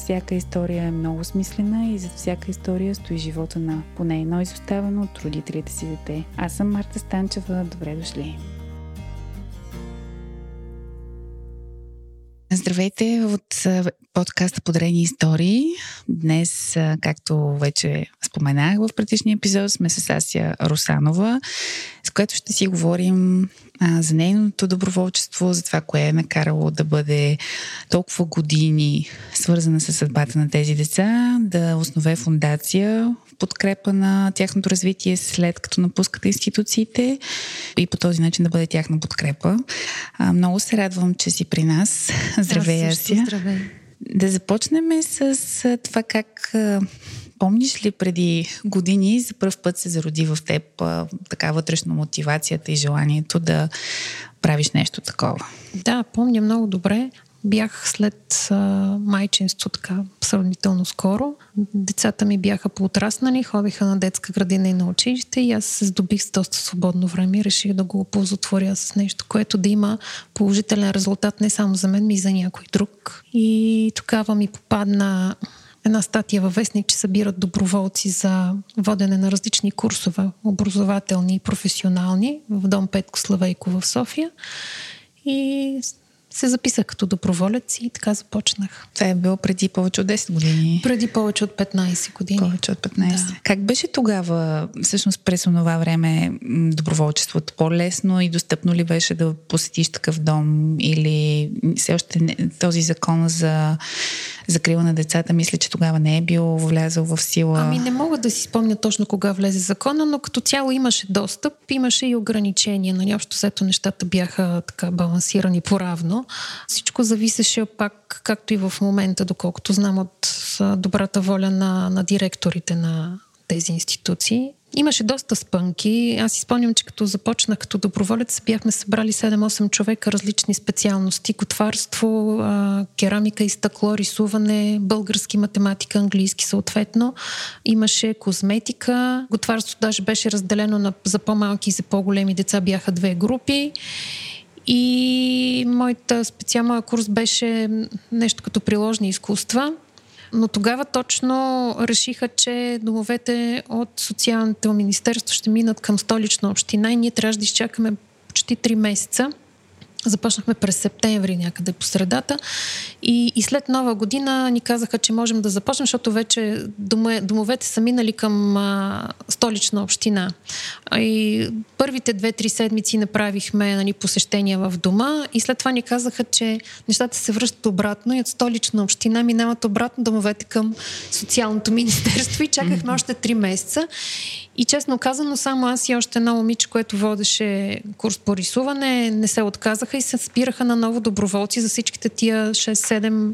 всяка история е много смислена и зад всяка история стои живота на поне едно изоставено от родителите си дете. Аз съм Марта Станчева. Добре дошли! Здравейте от подкаста Подарени истории. Днес, както вече споменах в предишния епизод, сме с Ася Русанова, с която ще си говорим а, за нейното доброволчество, за това, кое е накарало да бъде толкова години свързана с съдбата на тези деца, да основе фундация в подкрепа на тяхното развитие след като напускат институциите и по този начин да бъде тяхна подкрепа. А, много се радвам, че си при нас. Здравей, Асия. Здравей. Да започнем с това как Помниш ли преди години за първ път се зароди в теб а, така вътрешно мотивацията и желанието да правиш нещо такова? Да, помня много добре. Бях след а, майчинство така сравнително скоро. Децата ми бяха поотраснали, ходиха на детска градина и на училище и аз се здобих с доста свободно време и реших да го оползотворя с нещо, което да има положителен резултат не само за мен, но и за някой друг. И тогава ми попадна една статия във вестник, че събират доброволци за водене на различни курсове, образователни и професионални, в дом Петко Славейко в София. И се записах като доброволец и така започнах. Това е било преди повече от 10 години. Преди повече от 15 години. Повече от 15. Да. Как беше тогава, всъщност през това време, доброволчеството? По-лесно и достъпно ли беше да посетиш такъв дом или все още не, този закон за закрила на децата, мисля, че тогава не е бил влязъл в сила. Ами не мога да си спомня точно кога влезе закона, но като цяло имаше достъп, имаше и ограничения. Нали, общо взето нещата бяха така балансирани по-равно. Всичко зависеше пак, както и в момента, доколкото знам от добрата воля на, на директорите на тези институции. Имаше доста спънки. Аз си спомням, че като започнах като доброволец, бяхме събрали 7-8 човека, различни специалности. Котварство, керамика и стъкло, рисуване, български математика, английски съответно. Имаше козметика. Готварство даже беше разделено на, за по-малки и за по-големи деца. Бяха две групи. И моята специална курс беше нещо като приложни изкуства. Но тогава точно решиха, че домовете от Социалното министерство ще минат към столична община и ние трябваше да изчакаме почти 3 месеца Започнахме през септември някъде по средата и, и след нова година ни казаха, че можем да започнем, защото вече доме, домовете са минали към а, столична община. И първите две-три седмици направихме нали, посещения в дома и след това ни казаха, че нещата се връщат обратно и от столична община минават обратно домовете към социалното министерство и чакахме още три месеца. И честно казано, само аз и още едно момиче, което водеше курс по рисуване, не се отказаха и се спираха на ново доброволци за всичките тия 6-7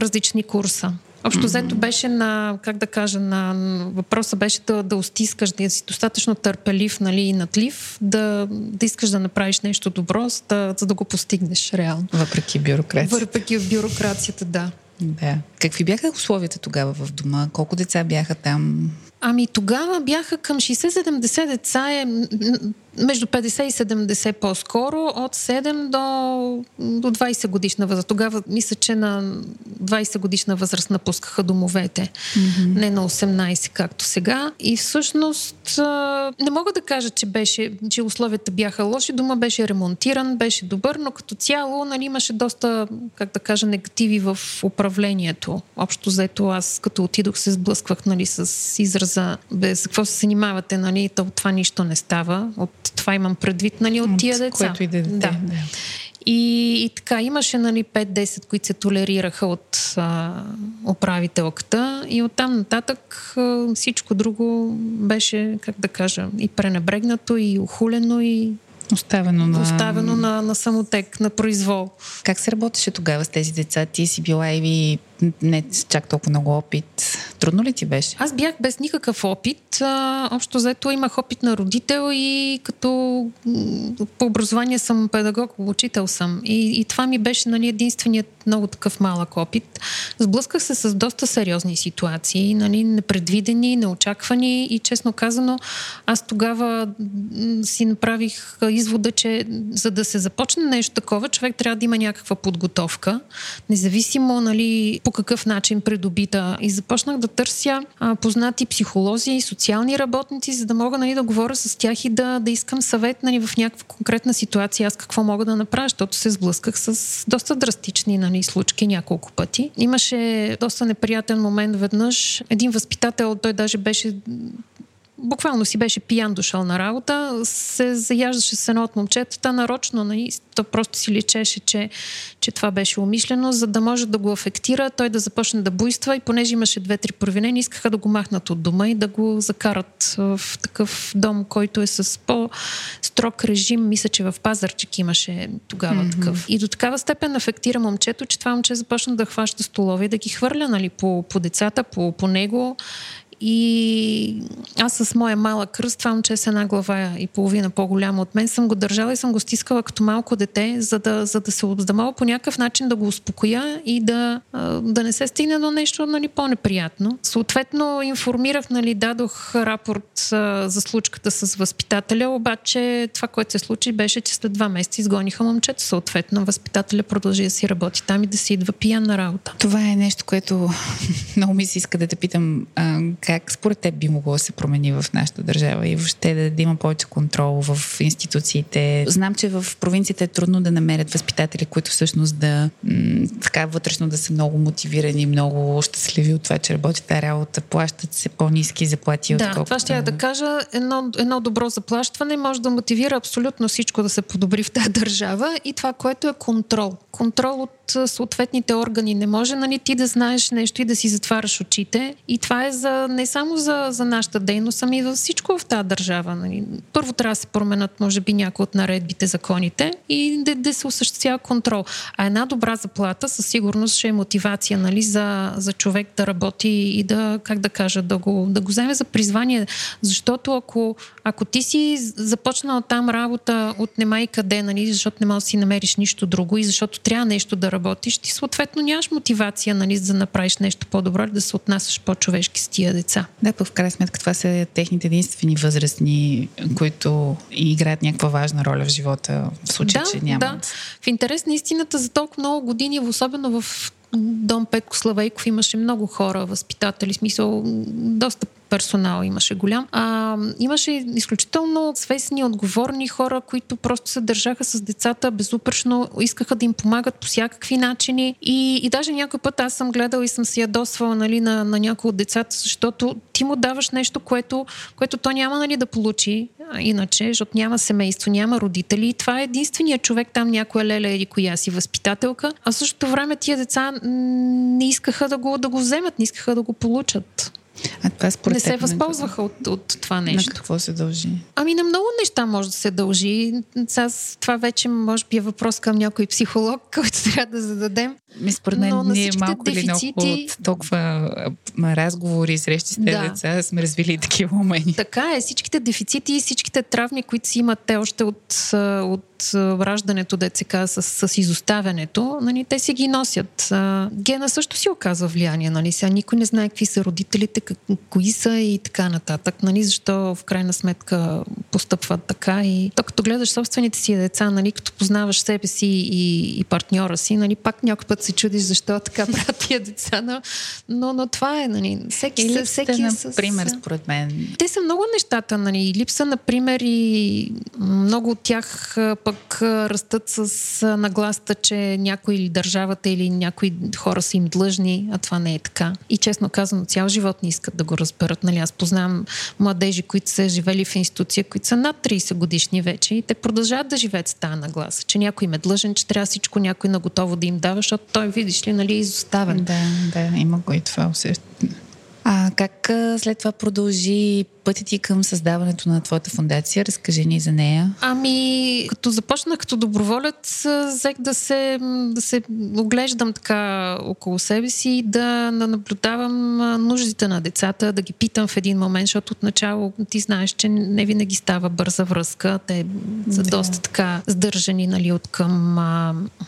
различни курса. Общо взето беше на, как да кажа, на въпроса беше да, да устискаш, да си достатъчно търпелив нали, и надлив, да, да искаш да направиш нещо добро, за да, за да го постигнеш реално. Въпреки бюрокрацията. Въпреки бюрокрацията, да. Да. Какви бяха условията тогава в дома? Колко деца бяха там? Ами тогава бяха към 60-70 деца, е, между 50 и 70 по-скоро, от 7 до, до 20 годишна възраст. Тогава мисля, че на 20 годишна възраст напускаха домовете, mm-hmm. не на 18, както сега. И всъщност не мога да кажа, че, беше, че условията бяха лоши. Дома беше ремонтиран, беше добър, но като цяло нали, имаше доста, как да кажа, негативи в управлението. Общо заето аз като отидох се сблъсквах нали, с израза, без какво се занимавате, нали, то, това нищо не става. От това имам предвид, нали, от тия деца. Което и да, да. И, и така, имаше нали, 5-10, които се толерираха от а, управителката и оттам нататък а, всичко друго беше, как да кажа, и пренебрегнато, и ухулено, и Оставено на... Оставено на, на самотек, на произвол. Как се работеше тогава с тези деца? Ти си била и ви не чак толкова много опит. Трудно ли ти беше? Аз бях без никакъв опит. А, общо заето имах опит на родител и като по образование съм педагог, учител съм. И, и това ми беше нали, единственият много такъв малък опит. Сблъсках се с доста сериозни ситуации, нали, непредвидени, неочаквани и честно казано, аз тогава си направих извода, че за да се започне нещо такова, човек трябва да има някаква подготовка, независимо нали, по какъв начин придобита. И започнах да търся а, познати психолози и социални работници, за да мога нали, да говоря с тях и да, да искам съвет нали, в някаква конкретна ситуация, аз какво мога да направя, защото се сблъсках с доста драстични нали, случки няколко пъти. Имаше доста неприятен момент веднъж. Един възпитател, той даже беше буквално си беше пиян дошъл на работа, се заяждаше с едно от момчетата, нарочно, нали, то просто си личеше, че, че това беше умишлено, за да може да го афектира, той да започне да буйства и понеже имаше две-три провинения, искаха да го махнат от дома и да го закарат в такъв дом, който е с по-строг режим. Мисля, че в Пазарчик имаше тогава mm-hmm. такъв. И до такава степен афектира момчето, че това момче започна да хваща столове и да ги хвърля нали, по, по децата, по, по него и аз с моя малък кръст, това момче с една глава и половина по-голяма от мен, съм го държала и съм го стискала като малко дете, за да, за да се да по някакъв начин да го успокоя и да, да не се стигне до нещо нали, по-неприятно. Съответно, информирах, нали, дадох рапорт а, за случката с възпитателя, обаче това, което се случи, беше, че след два месеца изгониха момчето. Съответно, възпитателя продължи да си работи там и да си идва пиян на работа. Това е нещо, което много ми се иска да те питам. А, как според теб би могло да се промени в нашата държава и въобще да, да има повече контрол в институциите? Знам, че в провинцията е трудно да намерят възпитатели, които всъщност да м- така вътрешно да са много мотивирани, много щастливи от това, че работят тази работа, плащат се по-низки заплати. Да, отколкото... това ще я да кажа. Едно, едно добро заплащане може да мотивира абсолютно всичко да се подобри в тази държава и това, което е контрол. Контрол от съответните органи. Не може нали, ти да знаеш нещо и да си затваряш очите. И това е за, не само за, за нашата дейност, ами за всичко в тази държава. Нали. Първо трябва да се променят, може би, някои от наредбите, законите и да, да се осъществява контрол. А една добра заплата със сигурност ще е мотивация нали, за, за човек да работи и да, как да кажа, да го, да го вземе за призвание. Защото ако, ако ти си започнал там работа от нема и къде, нали, защото не можеш да си намериш нищо друго и защото трябва нещо да работиш, ти съответно нямаш мотивация нали, за да направиш нещо по-добро или да се отнасяш по-човешки с тия деца. Да, в крайна сметка това са техните единствени възрастни, които играят някаква важна роля в живота, в случай, да, че нямат. Да. В интерес на истината за толкова много години, особено в Дом Петко Славейков имаше много хора, възпитатели, смисъл, доста персонал имаше голям. А, имаше изключително свестни, отговорни хора, които просто се държаха с децата безупречно, искаха да им помагат по всякакви начини. И, и даже някой път аз съм гледала и съм се ядосвала нали, на, на някои от децата, защото ти му даваш нещо, което, което то няма нали, да получи иначе, защото няма семейство, няма родители. Това е единствения човек там, някоя леля или коя си възпитателка. А в същото време тия деца не искаха да го, да го вземат, не искаха да го получат. А това според не се възползваха от, от това нещо. На какво се дължи? Ами на много неща може да се дължи. Сега, това вече може би е въпрос към някой психолог, който трябва да зададем. Ми според мен ние малко дефицити... или много от толкова разговори и срещи с тези да. деца сме развили такива умения. Така е. Всичките дефицити и всичките травми, които си имат те още от, от раждането, деца с, с изоставянето, нали, те си ги носят. Гена също си оказва влияние. Нали? Сега никой не знае какви са родителите, как, кои са и така нататък. Нали? Защо в крайна сметка постъпват така. И то като гледаш собствените си деца, нали, като познаваш себе си и, и партньора си, нали, пак някой път се чудиш защо така правят тия деца. Но, но, но това е. Нали, всеки, и всеки на с... пример, според мен. Те са много нещата. Нали. Липса, например, и много от тях пък растат с нагласта, че някой или държавата или някои хора са им длъжни, а това не е така. И честно казано, цял живот не искат да го разберат. Нали? Аз познавам младежи, които са живели в институция, които са над 30 годишни вече и те продължават да живеят с тази нагласа, че някой им е длъжен, че трябва всичко някой наготово да им дава, защото той, видиш ли, нали, е изоставен. Да, да, има го и това усещане. А как след това продължи пътя ти към създаването на твоята фундация? Разкажи ни за нея. Ами, като започнах като доброволец, взех да се, да се оглеждам така около себе си и да, да наблюдавам нуждите на децата, да ги питам в един момент, защото отначало ти знаеш, че не винаги става бърза връзка. Те са да. доста така сдържани, нали, от към,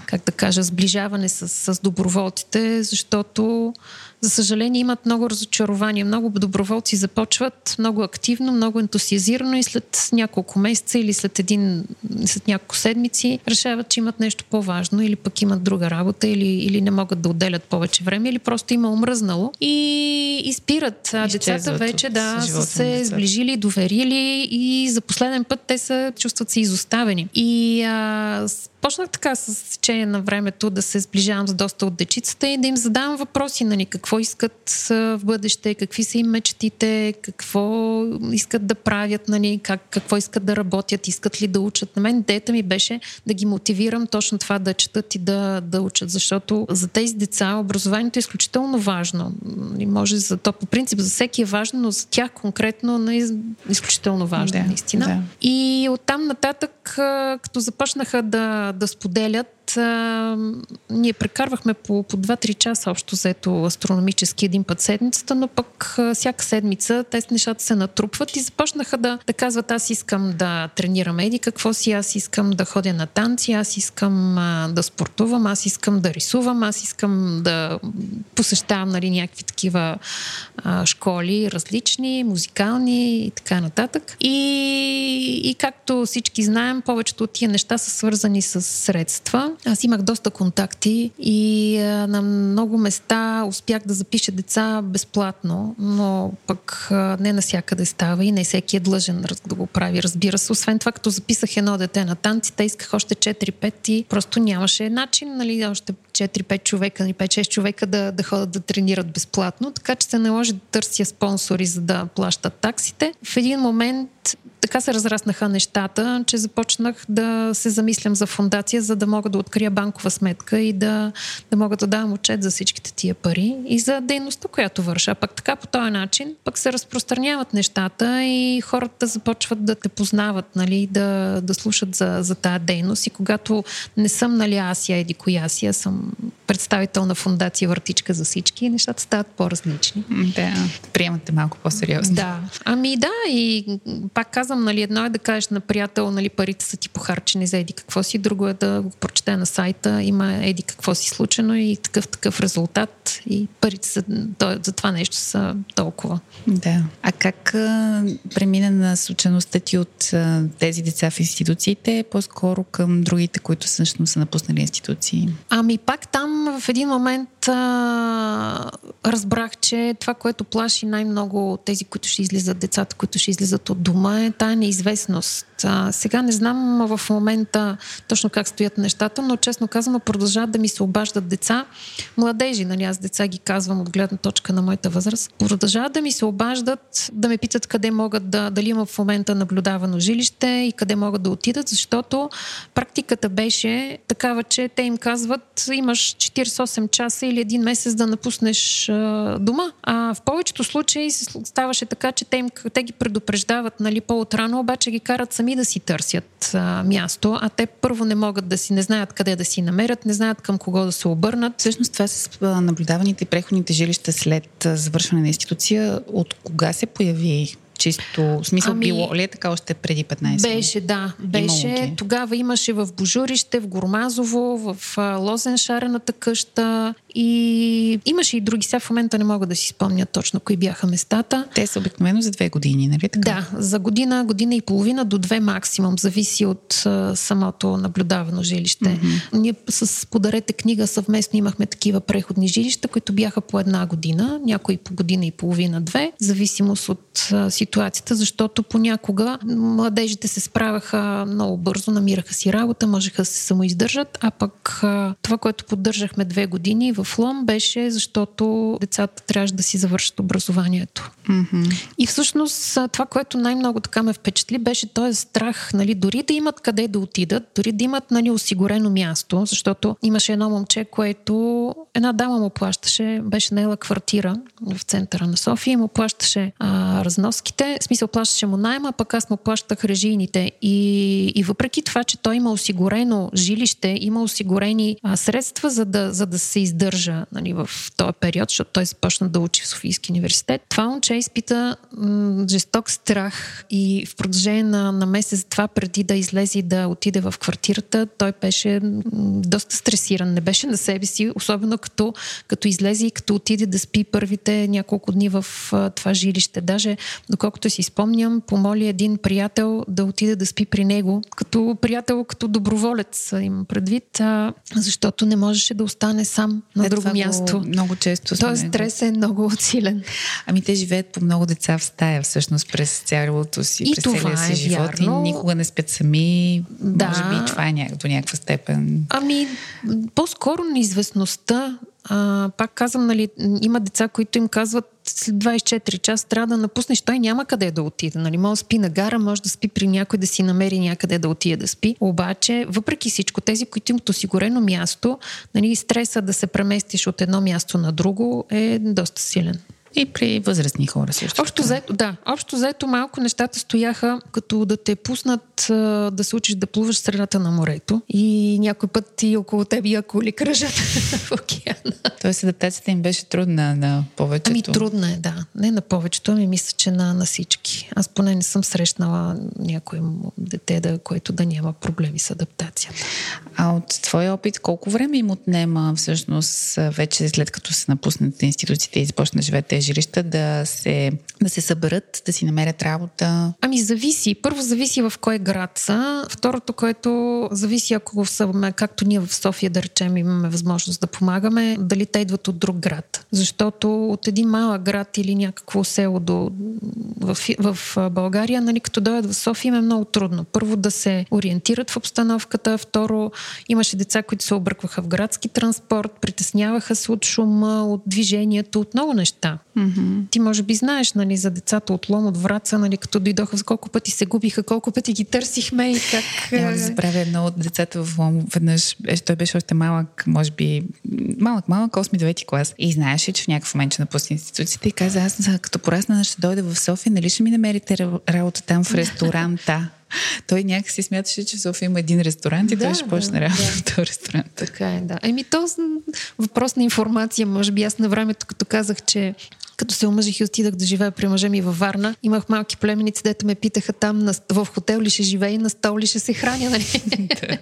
как да кажа, сближаване с, с доброволците, защото за съжаление имат много разочарования. Много доброволци започват много активно, много ентусиазирано и след няколко месеца или след един, след няколко седмици решават, че имат нещо по-важно или пък имат друга работа или, или не могат да отделят повече време или просто има омръзнало и изпират. А децата вече да са се сближили, доверили и за последен път те се чувстват се изоставени. И а, Почнах така с течение на времето да се сближавам с доста от дечицата и да им задавам въпроси, нали, какво искат в бъдеще, какви са им мечтите, какво искат да правят, нали, как, какво искат да работят, искат ли да учат. На мен дета ми беше да ги мотивирам точно това да четат и да, да учат, защото за тези деца образованието е изключително важно. Нали, може за то по принцип за всеки е важно, но за тях конкретно не е изключително важно, да, наистина. Да. И оттам нататък, като започнаха да да споделят а, ние прекарвахме по, по 2-3 часа общо взето астрономически един път седмицата, но пък а, всяка седмица те нещата се натрупват и започнаха да, да казват аз искам да тренирам еди какво си, аз искам да ходя на танци, аз искам а, да спортувам, аз искам да рисувам, аз искам да посещавам нали, някакви такива а, школи различни, музикални и така нататък. И, и както всички знаем, повечето от тия неща са свързани с средства. Аз имах доста контакти и а, на много места успях да запиша деца безплатно, но пък а, не навсякъде става и не всеки е длъжен да го прави, разбира се. Освен това, като записах едно дете на танците, исках още 4-5 и просто нямаше начин, нали, още 4-5 човека, 5-6 нали, човека да, да ходят да тренират безплатно, така че се наложи да търся спонсори, за да плащат таксите. В един момент така се разраснаха нещата, че започнах да се замислям за фундация, за да мога да открия банкова сметка и да, да мога да давам отчет за всичките тия пари и за дейността, която върша. Пък така по този начин пък се разпространяват нещата и хората започват да те познават, нали, да, да слушат за, за тази дейност. И когато не съм, нали, аз я еди коя си, аз съм представител на фундация Въртичка за всички, нещата стават по-различни. Да, приемате малко по-сериозно. Да. Ами да, и пак казвам, нали, едно е да кажеш на приятел, нали, парите са ти похарчени за еди какво си, друго е да го прочете на сайта, има еди какво си случено и такъв такъв резултат и парите са, за това нещо са толкова. Да. А как а, премина на случайността ти от а, тези деца в институциите, по-скоро към другите, които всъщност са напуснали институции? Ами пак там в един момент а, разбрах, че това, което плаши най-много тези, които ще излизат, децата, които ще излизат от дома, е тая неизвестност. А, сега не знам в момента точно как стоят нещата, но честно казано продължават да ми се обаждат деца, младежи, нали аз деца ги казвам от гледна точка на моята възраст, продължават да ми се обаждат, да ме питат къде могат да, дали има в момента наблюдавано жилище и къде могат да отидат, защото практиката беше такава, че те им казват, имаш 48 часа или един месец да напуснеш а, дома. А в повечето случаи ставаше така, че те, им, те ги предупреждават нали, по-отрано, обаче ги карат сами да си търсят а, място, а те първо не могат да си, не знаят къде да си намерят, не знаят към кого да се обърнат. Всъщност това с наблюдаваните преходните жилища след завършване на институция, от кога се появи чисто, смисъл ами, било ли е така още преди 15 Беше, да. Беше. Имало, Тогава имаше в Божурище, в Гормазово, в Лозен шарената къща и имаше и други. Сега в момента не мога да си спомня точно кои бяха местата. Те са обикновено за две години, нали така? Да, за година, година и половина до две максимум. Зависи от а, самото наблюдавано жилище. Mm-hmm. Ние с Подарете книга съвместно имахме такива преходни жилища, които бяха по една година, някои по година и половина, две, зависимост от а, ситуацията ситуацията, защото понякога младежите се справяха много бързо, намираха си работа, можеха да се самоиздържат, а пък това, което поддържахме две години в Лом, беше защото децата трябваше да си завършат образованието. Mm-hmm. И всъщност това, което най-много така ме впечатли, беше този страх, нали, дори да имат къде да отидат, дори да имат нали, осигурено място, защото имаше едно момче, което една дама му плащаше, беше наела квартира в центъра на София му плащаше а, разноските, в смисъл плащаше му найма, пък аз му плащах режийните. И, и въпреки това, че той има осигурено жилище, има осигурени а, средства, за да, за да се издържа нали, в този период, защото той започна да учи в Софийски университет, това момче изпита м- жесток страх и в продължение на, на месец това преди да излезе и да отиде в квартирата, той беше м- доста стресиран, не беше на себе си, особено като, като излезе и като отиде да спи първите няколко дни в а, това жилище. Даже, доколкото си спомням, помоли един приятел да отиде да спи при него, като приятел, като доброволец им предвид, а, защото не можеше да остане сам на е, друго място. Много често. Тоест стрес е много силен. Ами те живеят по много деца в стая, всъщност, през цялото си, и през целия си е живот вярно. и никога не спят сами. Да. Може би и това е ня... до някаква степен. Ами, по-скоро неизвестността а, пак казвам, нали, има деца, които им казват след 24 часа трябва да напуснеш, той няма къде да отиде. Нали? Може да спи на гара, може да спи при някой да си намери някъде да отиде да спи. Обаче, въпреки всичко, тези, които имат осигурено място, нали, стреса да се преместиш от едно място на друго е доста силен. И при възрастни хора също. Общо заето, да. Общо заето малко нещата стояха като да те пуснат да се учиш да плуваш средата на морето и някой път ти около теб и акули кръжат в океана. Тоест адаптацията им беше трудна на повечето. Ами трудна е, да. Не на повечето, ами мисля, че на, на всички. Аз поне не съм срещнала някой дете, да, което да няма проблеми с адаптацията. А от твой опит, колко време им отнема всъщност вече след като се напуснат институциите и започнат да живеете жилища да се, да се съберат, да си намерят работа? Ами зависи. Първо зависи в кой град са. Второто, което зависи ако са, както ние в София, да речем, имаме възможност да помагаме, дали те идват от друг град. Защото от един малък град или някакво село до, в, в България, нали, като дойдат в София, им е много трудно. Първо да се ориентират в обстановката, второ имаше деца, които се объркваха в градски транспорт, притесняваха се от шума, от движението, от много неща. Mm-hmm. Ти може би знаеш нали, за децата от Лом, от Враца, нали, като дойдоха, с колко пъти се губиха, колко пъти ги търсихме и как... Няма да забравя едно от децата в Лом. Веднъж, той беше още малък, може би малък, малък, 8-9 клас. И знаеше, че в някакъв момент ще напусне институцията и каза, аз като порасна ще дойда в София, нали ще ми намерите работа там в ресторанта? Той някакси смяташе, че в София има един ресторант и да, той ще почне да, работа да. в този ресторант. Така е, да. Еми, то въпрос на информация, може би аз на времето, като казах, че като се омъжих и отидах да живея при мъжа ми във Варна, имах малки племеници, дето ме питаха там на, в хотел ли ще живее и на стол ли ще се храня. Нали?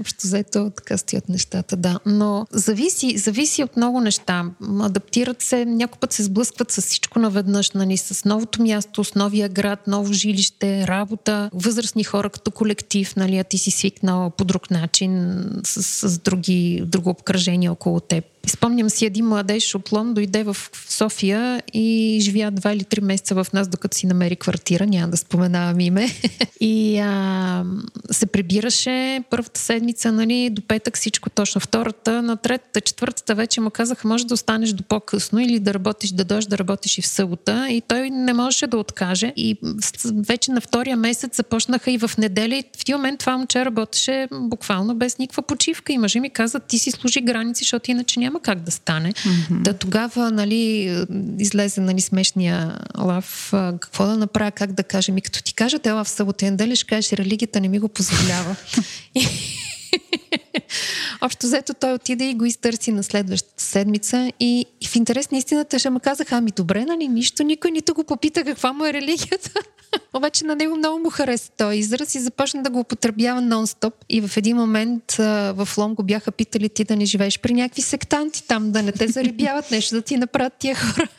Общо заето така стоят нещата, да. Но зависи, зависи от много неща. Адаптират се, някой път се сблъскват с всичко наведнъж, нали? с новото място, с новия град, ново жилище, работа, възрастни хора като колектив, нали? а ти си свикнал по друг начин, с, с други, друго обкръжение около теб. Спомням си един младеж от Лон дойде в София и живя два или три месеца в нас, докато си намери квартира, няма да споменавам име. и а, се прибираше първата седмица, нали, до петък всичко точно. Втората, на третата, четвъртата вече му казаха, може да останеш до по-късно или да работиш, да дойдеш да работиш и в събота. И той не можеше да откаже. И вече на втория месец започнаха и в неделя. И в един момент това момче работеше буквално без никаква почивка. И мъжи ми каза, ти си служи граници, защото иначе няма как да стане. Mm-hmm. Да тогава, нали, излезе, нали, смешния лав, какво да направя, как да кажа. Ми като ти кажа, ела в събота и неделя, ще кажеш, религията не ми го позволява. Общо взето той отиде и го изтърси на следващата седмица и, и в интерес на истината ще му казаха, ами добре, нали, нищо, никой нито го попита каква му е религията. Обаче на него много му хареса този израз и започна да го употребява нон-стоп. И в един момент а, в Лом го бяха питали ти да не живееш при някакви сектанти там, да не те зарибяват нещо, да ти направят тия хора.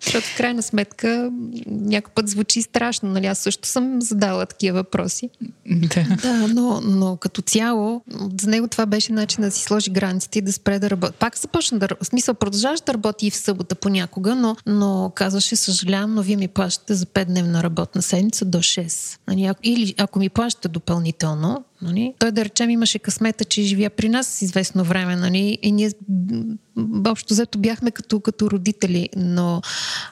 Защото в крайна сметка някой път звучи страшно, нали? Аз също съм задала такива въпроси. Да. Да, но, но като цяло, за него това беше начин да си сложи границите и да спре да работи. Пак започна да в смисъл, продължаваш да работи и в събота понякога, но, но казваше, съжалявам, но вие ми плащате за 5-дневна работна седмица до 6. Нали? Или ако ми плащате допълнително, Нали? Той, да речем, имаше късмета, че живя при нас известно време. Нали? И ние общо взето бяхме като, като родители, но...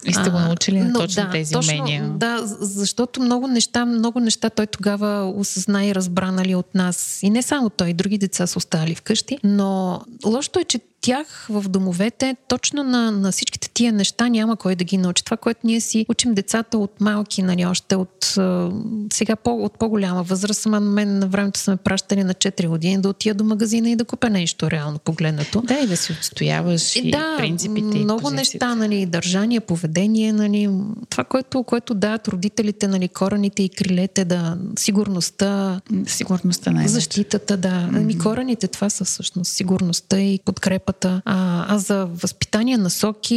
И сте го научили на точно да, тези точно, умения. Да, защото много неща, много неща той тогава осъзна и разбра нали, от нас. И не само той, други деца са оставали вкъщи. Но лошото е, че тях в домовете, точно на, на всичките тия неща няма кой да ги научи. Това, което ние си учим децата от малки, нали, още от сега по, от по-голяма възраст. Сама на мен на времето са ме пращали на 4 години да отида до магазина и да купя нещо реално погледнато. Да, и да си отстояваш и да, принципите. много и неща, нали, държание, поведение, нали, това, което, което дават родителите, нали, корените и крилете, да, сигурността, сигурността най защитата, да. Mm-hmm. Ами корените, това са всъщност сигурността и подкрепата. А, а за възпитание, насоки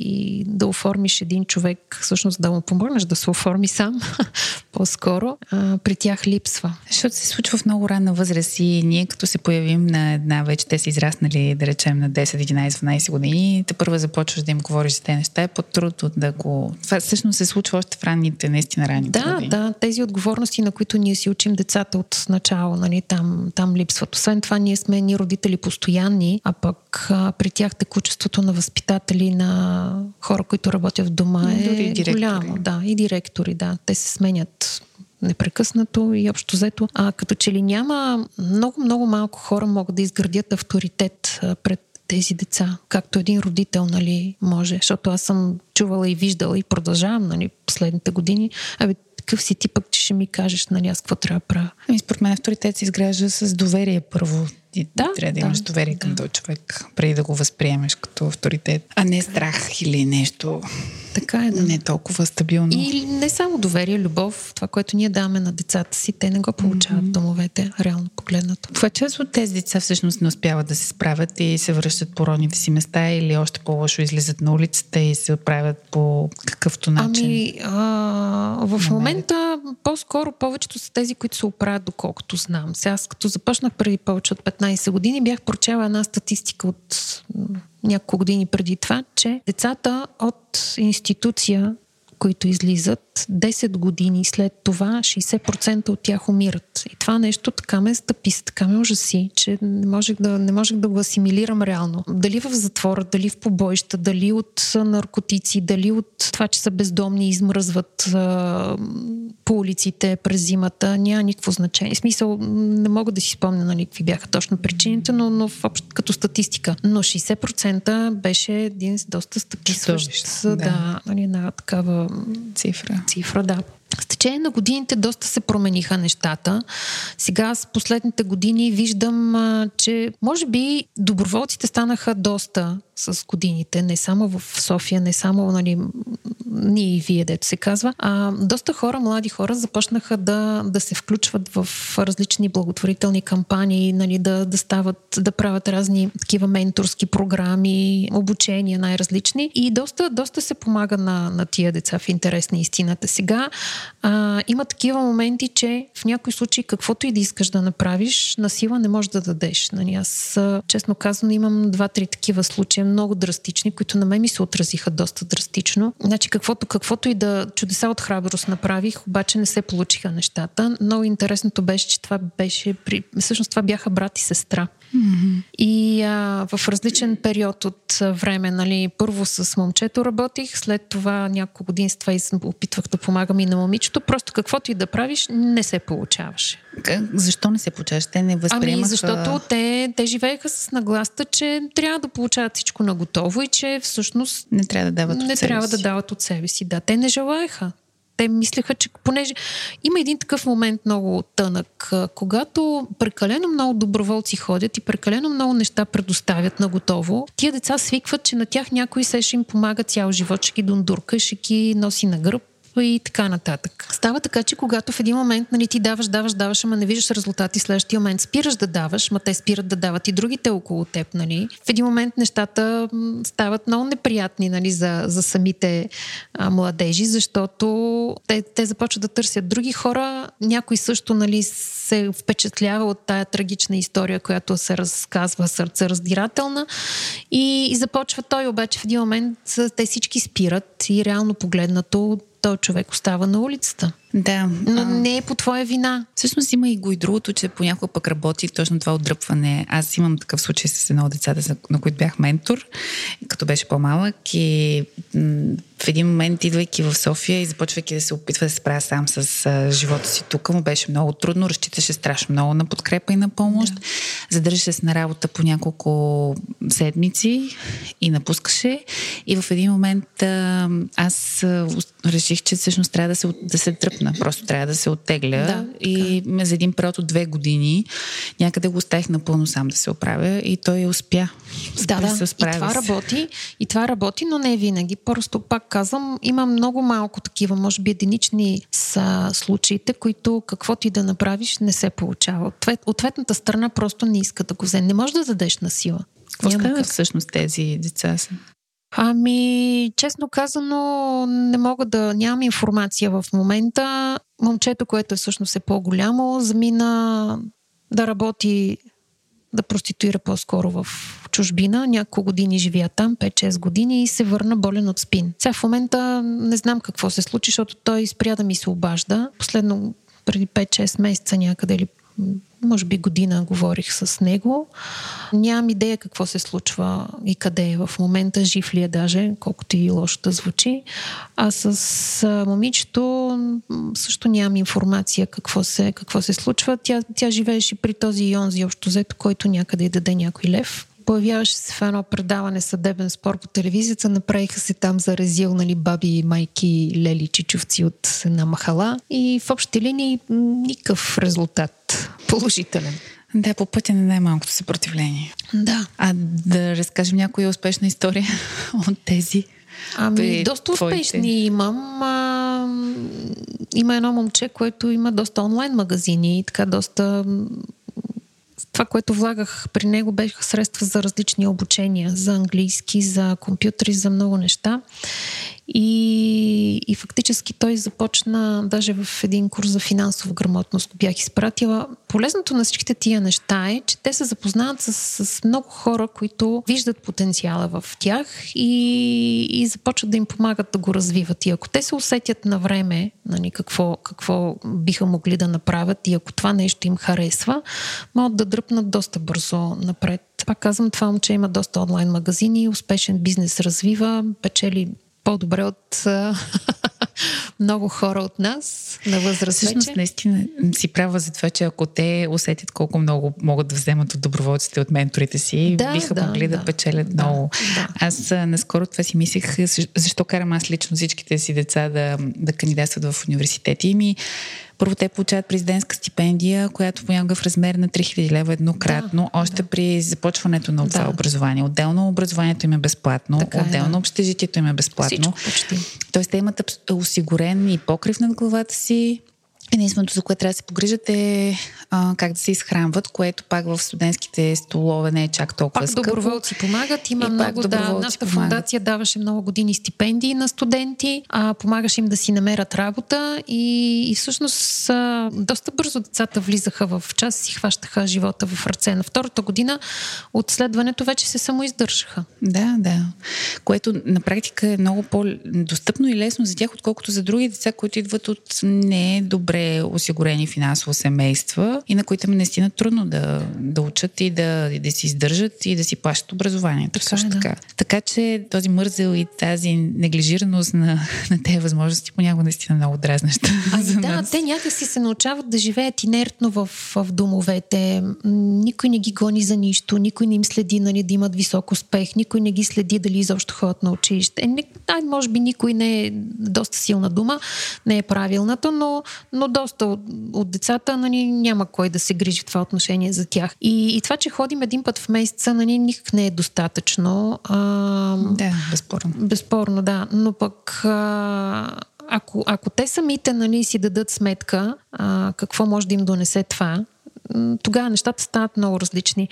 и да оформиш един човек, всъщност да му помогнеш да се оформи сам, по-скоро, а, при тях липсва. Защото се случва в много ранна възраст и ние като се появим на една, вече те са израснали, да речем, на 10, 11, 12 години, те първо започваш да им говориш за тези неща, е по-трудно да го... Това всъщност се случва още в ранните, наистина ранните Да, години. да, тези отговорности, на които ние си учим децата от начало, нали, там, там липсват. Освен това, ние сме ни родители постоянни, а пък а, при тях текучеството на възпитатели, на хора, които работят в дома е Дори и голямо. Да, и директори, да. Те се сменят непрекъснато и общо взето. А като че ли няма, много, много малко хора могат да изградят авторитет а, пред тези деца, както един родител, нали, може. Защото аз съм чувала и виждала и продължавам, нали, последните години. Абе, такъв си ти пък, че ще ми кажеш, нали, аз какво трябва да правя. Ами, според мен авторитет се изгражда с доверие първо. И Да, трябва да да, имаш доверие към да. този човек, преди да го възприемеш като авторитет, а не страх или нещо Така е, да. не толкова стабилно. И не само доверие, любов, това, което ние даваме на децата си, те не го получават в домовете, реално погледнато. Каква част от тези деца всъщност не успяват да се справят и се връщат по родните си места или още по-лошо излизат на улицата и се отправят по какъвто начин? Ами, а, в Намерят. момента по-скоро повечето са тези, които се оправят, доколкото знам. Сега, като започнах преди повече от 15 години, бях прочела една статистика от няколко години преди това, че децата от институция които излизат, 10 години след това 60% от тях умират. И това нещо така ме стъпи, така ме ужаси, че не можех да, не можех да го асимилирам реално. Дали в затвора, дали в побоища, дали от наркотици, дали от това, че са бездомни и измръзват а, по улиците през зимата, няма никакво значение. В смисъл, не мога да си спомня нали, какви бяха точно причините, но, но в общ, като статистика. Но 60% беше един доста стъписващ. Да. да нали, една такава Цифра. Цифра, да. С течение на годините доста се промениха нещата. Сега с последните години виждам, че може би доброволците станаха доста с годините, не само в София, не само нали, ние и вие, дето се казва. А, доста хора, млади хора, започнаха да, да се включват в различни благотворителни кампании, нали, да, да стават, да правят разни такива менторски програми, обучения най-различни. И доста, доста се помага на, на тия деца в интерес на истината. Сега а, има такива моменти, че в някои случаи каквото и да искаш да направиш, на сила не можеш да дадеш. Нали, аз, честно казано, имам два-три такива случая, много драстични, които на мен ми се отразиха доста драстично. Значи, каквото, каквото и да чудеса от храброст направих, обаче не се получиха нещата. Много интересното беше, че това беше, при... всъщност това бяха брат и сестра. Mm-hmm. И а, в различен период от време, нали, първо с момчето работих, след това няколко години с това и опитвах да помагам и на момичето. Просто каквото и да правиш, не се получаваше. Защо не се получаваш? Те не възприемаха... Ами, защото те, те живееха с нагласта, че трябва да получават всичко на готово и че всъщност Не трябва да дават не от себе трябва си. да дават от себе си. Да, те не желаеха. Те мислеха, че понеже има един такъв момент много тънък, когато прекалено много доброволци ходят и прекалено много неща предоставят на готово, тия деца свикват, че на тях някой се ще им помага цял живот, ще ги дундурка, ще ги носи на гръб и така нататък. Става така, че когато в един момент нали, ти даваш, даваш, даваш, ама не виждаш резултати, следващия момент спираш да даваш, ма те спират да дават и другите около теб. Нали. В един момент нещата стават много неприятни нали, за, за самите а, младежи, защото те, те започват да търсят други хора. Някой също нали, се впечатлява от тая трагична история, която се разказва сърце раздирателна и, и започва той обаче в един момент те всички спират и реално погледнато той човек остава на улицата. Да. Но а... не е по твоя вина. Всъщност има и го и другото, че понякога пък работи точно това отдръпване. Аз имам такъв случай с едно от децата, на които бях ментор, като беше по-малък и в един момент, идвайки в София и започвайки да се опитва да се справя сам с а, живота си тук, му беше много трудно, разчиташе страшно много на подкрепа и на помощ. Да. Задържаше се на работа по няколко седмици и напускаше. И в един момент а, аз а, реших, че всъщност трябва да се, да се тръпна, просто трябва да се оттегля. Да, и ме за един период от две години някъде го оставих напълно сам да се оправя и той успя. Да, да. Се и това работи, и това работи, но не винаги. Просто пак казвам, има много малко такива, може би единични са случаите, които какво ти да направиш не се получава. Ответната страна просто не иска да го взе. Не може да дадеш на сила. Какво стават всъщност тези деца? Са? Ами, честно казано, не мога да нямам информация в момента. Момчето, което е всъщност е по-голямо, замина да работи, да проституира по-скоро в чужбина. Няколко години живя там, 5-6 години и се върна болен от спин. Сега в момента не знам какво се случи, защото той спря да ми се обажда. Последно преди 5-6 месеца някъде или може би година говорих с него. Нямам идея какво се случва и къде е в момента, жив ли е даже, колкото и лошо да звучи. А с момичето също нямам информация какво се, какво се случва. Тя, тя живееше при този и онзи общо взето, който някъде даде някой лев появяваше се в едно предаване съдебен спор по телевизията, направиха се там за резил, нали, баби, майки, лели, чичовци от една махала и в общи линии никакъв резултат положителен. Да, по пътя на най-малкото съпротивление. Да. А да разкажем някоя успешна история от тези? Ами, доста твоите. успешни имам. А, има едно момче, което има доста онлайн магазини и така доста това, което влагах при него, бяха средства за различни обучения, за английски, за компютри, за много неща. И, и фактически той започна, даже в един курс за финансова грамотност го бях изпратила. Полезното на всичките тия неща е, че те се запознават с, с много хора, които виждат потенциала в тях и, и започват да им помагат да го развиват. И ако те се усетят на време, нали, какво, какво биха могли да направят и ако това нещо им харесва, могат да дръпнат доста бързо напред. Пак казвам, това момче има доста онлайн магазини, успешен бизнес развива, печели по-добре от много хора от нас на възраст Всъщност, вече. наистина си права за това, че ако те усетят колко много могат да вземат от доброволците, от менторите си, да, биха да, могли да, да печелят да, много. Да. Аз наскоро това си мислех, защо карам аз лично всичките си деца да, да кандидатстват в университети. И ми първо те получават президентска стипендия, която понякога в размер на 3000 лева еднократно, да, още да. при започването на това да. образование. Отделно образованието им е безплатно, така е, отделно да. общежитието им е безплатно. Всичко Тоест те имат осигурен и покрив над главата си, Единственото, за което трябва да се погрижат е а, как да се изхранват, което пак в студентските столове не е чак толкова пак скъпо. доброволци помагат. Има и много, да. Нашата помагат. фундация даваше много години стипендии на студенти, а, помагаше им да си намерят работа и, и всъщност а, доста бързо децата влизаха в час и си хващаха живота в ръце. На втората година от следването вече се самоиздържаха. Да, да. Което на практика е много по-достъпно и лесно за тях, отколкото за други деца, които идват от не добре добре осигурени финансово семейства и на които е наистина трудно да, да учат и да, да си издържат и да си плащат образованието. Така, също да. така. Така че този мързел и тази неглижираност на, на тези възможности понякога наистина много дразнеща. Ами за да, нас. те някакси се научават да живеят инертно в, в домовете. Никой не ги гони за нищо, никой не им следи нали, да имат висок успех, никой не ги следи дали изобщо ходят на училище. Е, ай, може би никой не е доста силна дума, не е правилната, но, но доста от, от децата нали, няма кой да се грижи в това отношение за тях. И, и това, че ходим един път в месеца, нали, никак не е достатъчно. А, да, безспорно. Безспорно, да. Но пък а, ако, ако те самите нали, си дадат сметка а, какво може да им донесе това, тогава нещата стават много различни.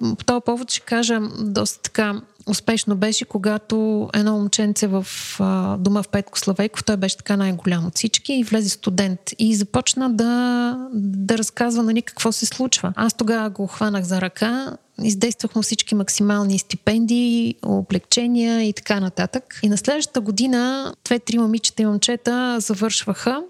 По този повод ще кажа доста така успешно беше, когато едно момченце в а, дома в Петко Славейков, той беше така най-голям от всички и влезе студент и започна да, да разказва нали, какво се случва. Аз тогава го хванах за ръка, издействахме всички максимални стипендии, облегчения и така нататък. И на следващата година две-три момичета и момчета завършваха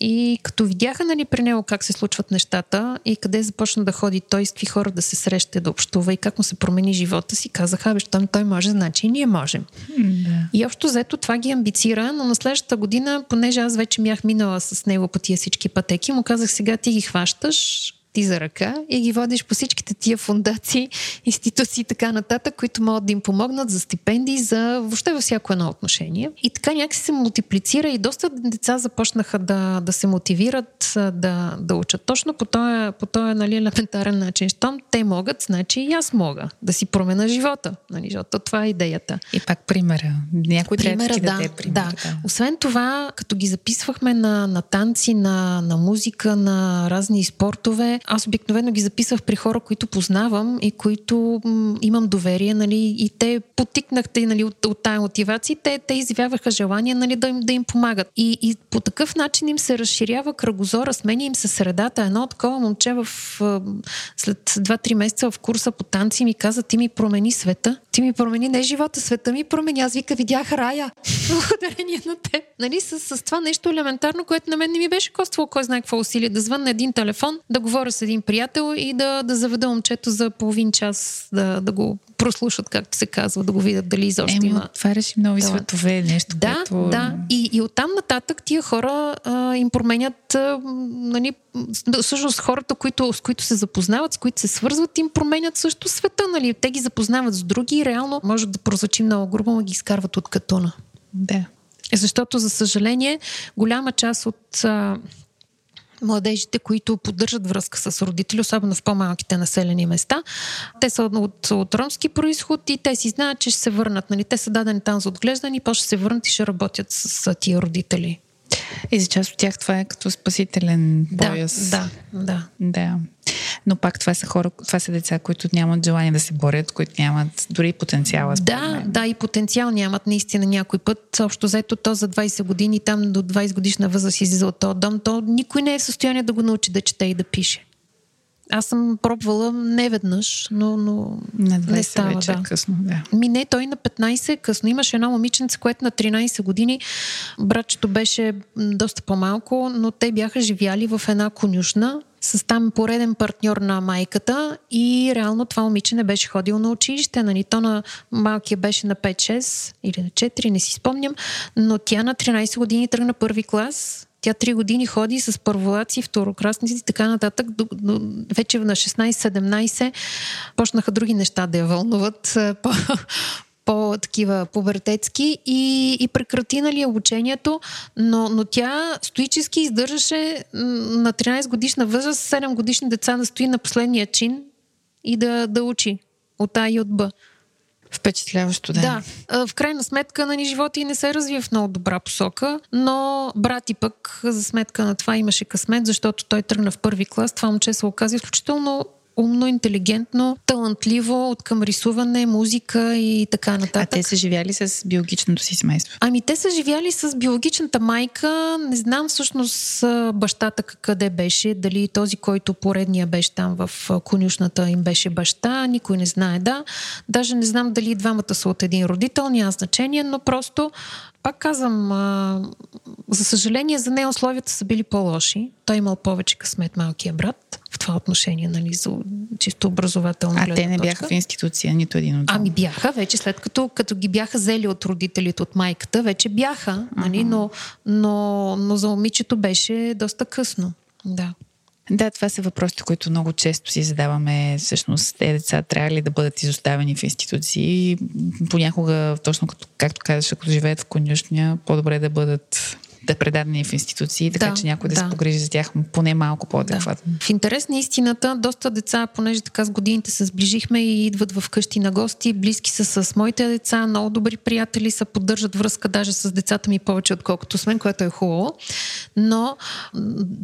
и като видяха нали, при него как се случват нещата и къде започна да ходи той, с какви хора да се среща, да общува и как му се промени живота си, казаха, бе, щом той може, значи и ние можем. Да. И общо взето това ги амбицира, но на следващата година, понеже аз вече бях минала с него по тия всички пътеки, му казах, сега ти ги хващаш, ти за ръка и ги водиш по всичките тия фундации, институции и така нататък, които могат да им помогнат за стипендии, за въобще във всяко едно отношение. И така някакси се мултиплицира и доста деца започнаха да, да се мотивират да, да учат точно по този, по този нали, елементарен начин. Щом те могат, значи и аз мога да си променя живота. Нали, защото това е идеята. И пак примера. Някой примера, да, да, пример, да. да. Освен това, като ги записвахме на, на танци, на, на музика, на разни спортове, аз обикновено ги записвах при хора, които познавам и които м- имам доверие, нали, и те потикнахте нали, от, от тая мотивация, те, те изявяваха желание нали, да, им, да им помагат. И, и по такъв начин им се разширява кръгозора, сменя им се средата. Едно такова момче в, след 2-3 месеца в курса по танци ми каза, ти ми промени света. Ти ми промени не живота, света ми промени. Аз вика, видях рая. Благодарение на те. Нали, с, с това нещо елементарно, което на мен не ми беше коствало кой знае какво усилие. Да звънна един телефон, да говоря с един приятел и да, да заведа момчето за половин час да, да го прослушат, както се казва, да го видят дали изобщо Еми, има. Отваряш и нови светове, нещо, Да, което... да. И, и оттам нататък тия хора а, им променят, а, нали, всъщност хората, които, с които се запознават, с които се свързват, им променят също света, нали. Те ги запознават с други и реално може да прозвучи много грубо, но ги изкарват от катуна. Да. Защото, за съжаление, голяма част от а, младежите, които поддържат връзка с родители, особено в по-малките населени места. Те са от, от ромски происход и те си знаят, че ще се върнат. Нали? Те са дадени там за отглеждане и после ще се върнат и ще работят с, с тия родители. И за част от тях това е като спасителен пояс. Да, да. да. Но пак това са хора, това са деца, които нямат желание да се борят, които нямат дори потенциала. Да, да, и потенциал нямат наистина някой път. Общо взето то за 20 години, там до 20 годишна възраст излиза от този дом, то никой не е в състояние да го научи да чете и да пише. Аз съм пробвала не веднъж, но, но на 20 не става. Вече е да. късно, да. Ми не, той на 15 е късно. Имаше едно момиченце, което на 13 години, братчето беше доста по-малко, но те бяха живяли в една конюшна с там пореден партньор на майката и реално това момиче не беше ходил на училище. Нали? То на малкия беше на 5-6 или на 4, не си спомням, но тя на 13 години тръгна първи клас тя три години ходи с първолаци, второкрасници и така нататък. До, до, вече на 16-17 почнаха други неща да я вълнуват по, по-такива пубертетски и, и прекрати нали, обучението, но, но тя стоически издържаше на 13 годишна възраст 7 годишни деца да стои на последния чин и да, да учи от А и от Б. Впечатляващо, да. Да. В крайна сметка, нали, живота и не се развива в много добра посока, но брати пък, за сметка на това, имаше късмет, защото той тръгна в първи клас. Това момче се оказа изключително умно, интелигентно, талантливо от към рисуване, музика и така нататък. А те са живяли с биологичното си семейство? Ами те са живяли с биологичната майка. Не знам всъщност бащата къде беше, дали този, който поредния беше там в конюшната им беше баща, никой не знае, да. Даже не знам дали двамата са от един родител, няма значение, но просто пак казвам, а, за съжаление за нея условията са били по-лоши. Той имал повече късмет малкия брат това отношение, нали, за чисто образователно. А те не бяха точка. в институция, нито един от Ами бяха, вече след като, като ги бяха взели от родителите, от майката, вече бяха, нали, но, но, но за момичето беше доста късно. Да. Да, това са въпросите, които много често си задаваме. Всъщност, те деца трябва ли да бъдат изоставени в институции? Понякога, точно като, както казваш, ако живеят в конюшня, по-добре да бъдат да предадени в институции, така Да, че някой да, да. се погрижи за тях поне малко по-адекватно. В интерес на истината, доста деца, понеже така с годините се сближихме и идват в къщи на гости, близки са с моите деца, много добри приятели са, поддържат връзка даже с децата ми повече, отколкото с мен, което е хубаво. Но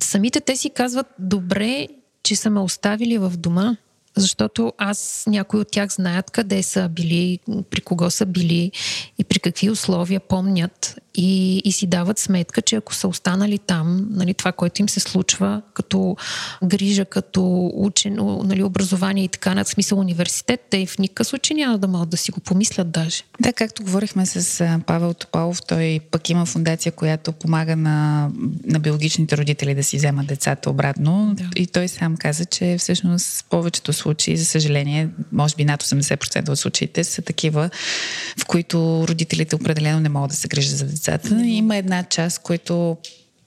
самите те си казват, добре, че са ме оставили в дома, защото аз, някои от тях знаят къде са били, при кого са били и при какви условия помнят и, и си дават сметка, че ако са останали там, нали, това, което им се случва като грижа, като учен, нали, образование и така, на смисъл университет, те в никакъв случай няма да могат да си го помислят даже. Да, както говорихме с Павел Топалов, той пък има фундация, която помага на, на биологичните родители да си вземат децата обратно. Да. И той сам каза, че всъщност в повечето случаи, за съжаление, може би над 80% от случаите са такива, в които родителите определено не могат да се грижат за децата. И има една част, които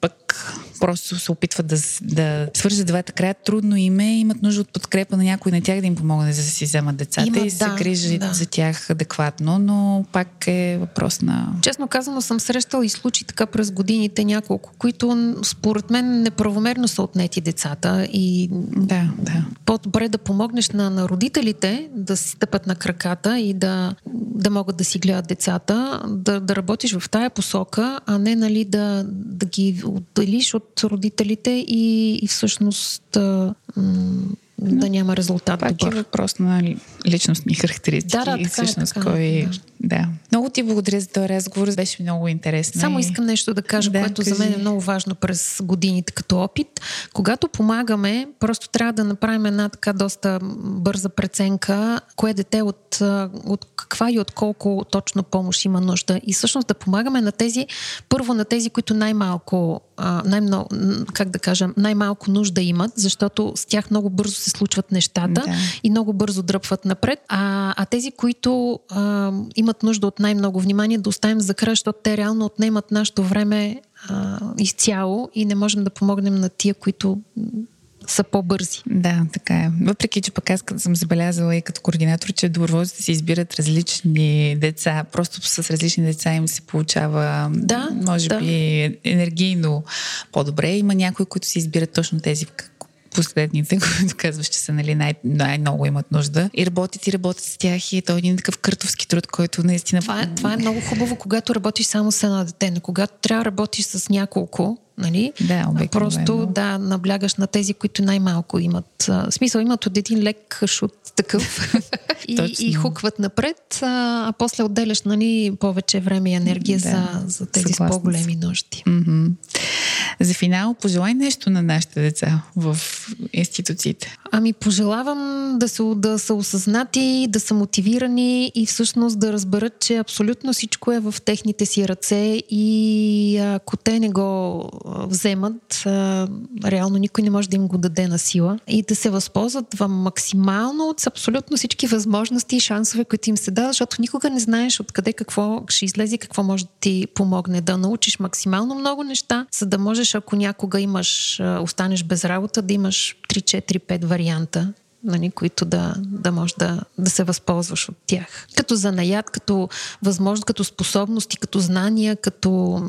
пък просто се опитват да, да свържат двата края. Трудно им е, имат нужда от подкрепа на някой на тях да им помогне за да си вземат децата Има, и се да, грижат да. за тях адекватно, но пак е въпрос на... Честно казано съм срещала и случаи така през годините няколко, които според мен неправомерно са отнети децата и Да, да. по-добре да помогнеш на, на родителите да си стъпат на краката и да, да могат да си гледат децата, да, да работиш в тая посока, а не нали, да, да ги отделиш от родителите и, и всъщност а, м- да няма резултат Пак е добър. въпрос на ли- личностни характеристики. Да, да, така е, всъщност така е, кой... да. Да. Много ти благодаря за този разговор. Беше много интересно. Само искам нещо да кажа, Да, което за кажи. мен е много важно през годините като опит. Когато помагаме, просто трябва да направим една така доста бърза преценка, кое дете от, от каква и от колко точно помощ има нужда. И всъщност да помагаме на тези, първо на тези, които най-малко, най-много, как да кажа, най-малко нужда имат, защото с тях много бързо се случват нещата Да. и много бързо дръпват напред. А, а тези, които а, имат нужда от най-много внимание, да оставим за края, защото те реално отнемат нашето време а, изцяло и не можем да помогнем на тия, които са по-бързи. Да, така е. Въпреки, че пък аз съм забелязала и като координатор, че доброволците си избират различни деца. Просто с различни деца им се получава, Да, може да. би, енергийно по-добре. Има някои, които си избират точно тези последните, които казваш, че са нали, най- най-много имат нужда. И работят и работят с тях и е то един такъв къртовски труд, който наистина... Това е, това е много хубаво, когато работиш само с едно дете, но когато трябва да работиш с няколко, нали? Да, обикновено. Просто да наблягаш на тези, които най-малко имат. А, смисъл, имат от един лек шут такъв и, Точно. и хукват напред, а, а после отделяш нали, повече време и енергия Да, за, за тези с по-големи нужди. За финал, пожелай нещо на нашите деца в институциите. Ами пожелавам да са, да са осъзнати, да са мотивирани и всъщност да разберат, че абсолютно всичко е в техните си ръце и ако те не го вземат, реално никой не може да им го даде на сила и да се възползват максимално от абсолютно всички възможности и шансове, които им се дадат, защото никога не знаеш откъде какво ще излезе какво може да ти помогне. Да научиш максимално много неща, за да можеш, ако някога имаш, останеш без работа, да имаш 3-4-5 варианта нали, които да, да можеш да, да се възползваш от тях. Като занаят, като възможност, като способности, като знания, като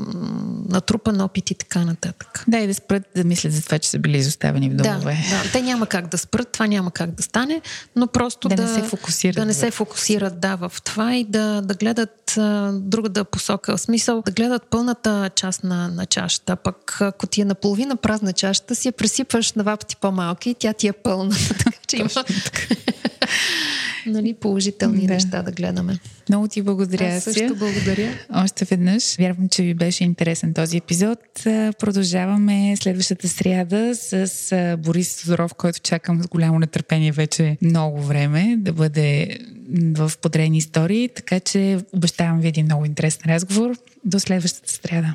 натрупан опит и така нататък. Да, и да спрат да мислят за това, че са били изоставени в Да, домове. да, те няма как да спрат, това няма как да стане, но просто Да да, не се фокусират Да не се фокусират, да, в това и да, да гледат а, другата посока. В смисъл да гледат пълната част на, на чашата, пък ако ти е наполовина празна чашата, си я пресипваш на два пъти по-малки и тя ти е пълна. че има нали, положителни Да. неща да гледаме. Много ти благодаря. Аз също благодаря. Още веднъж. Вярвам, че ви беше интересен този епизод. Продължаваме следващата сряда с Борис Тодоров, който чакам с голямо нетърпение вече много време да бъде в подрени истории, така че обещавам ви един много интересен разговор. До следващата сряда.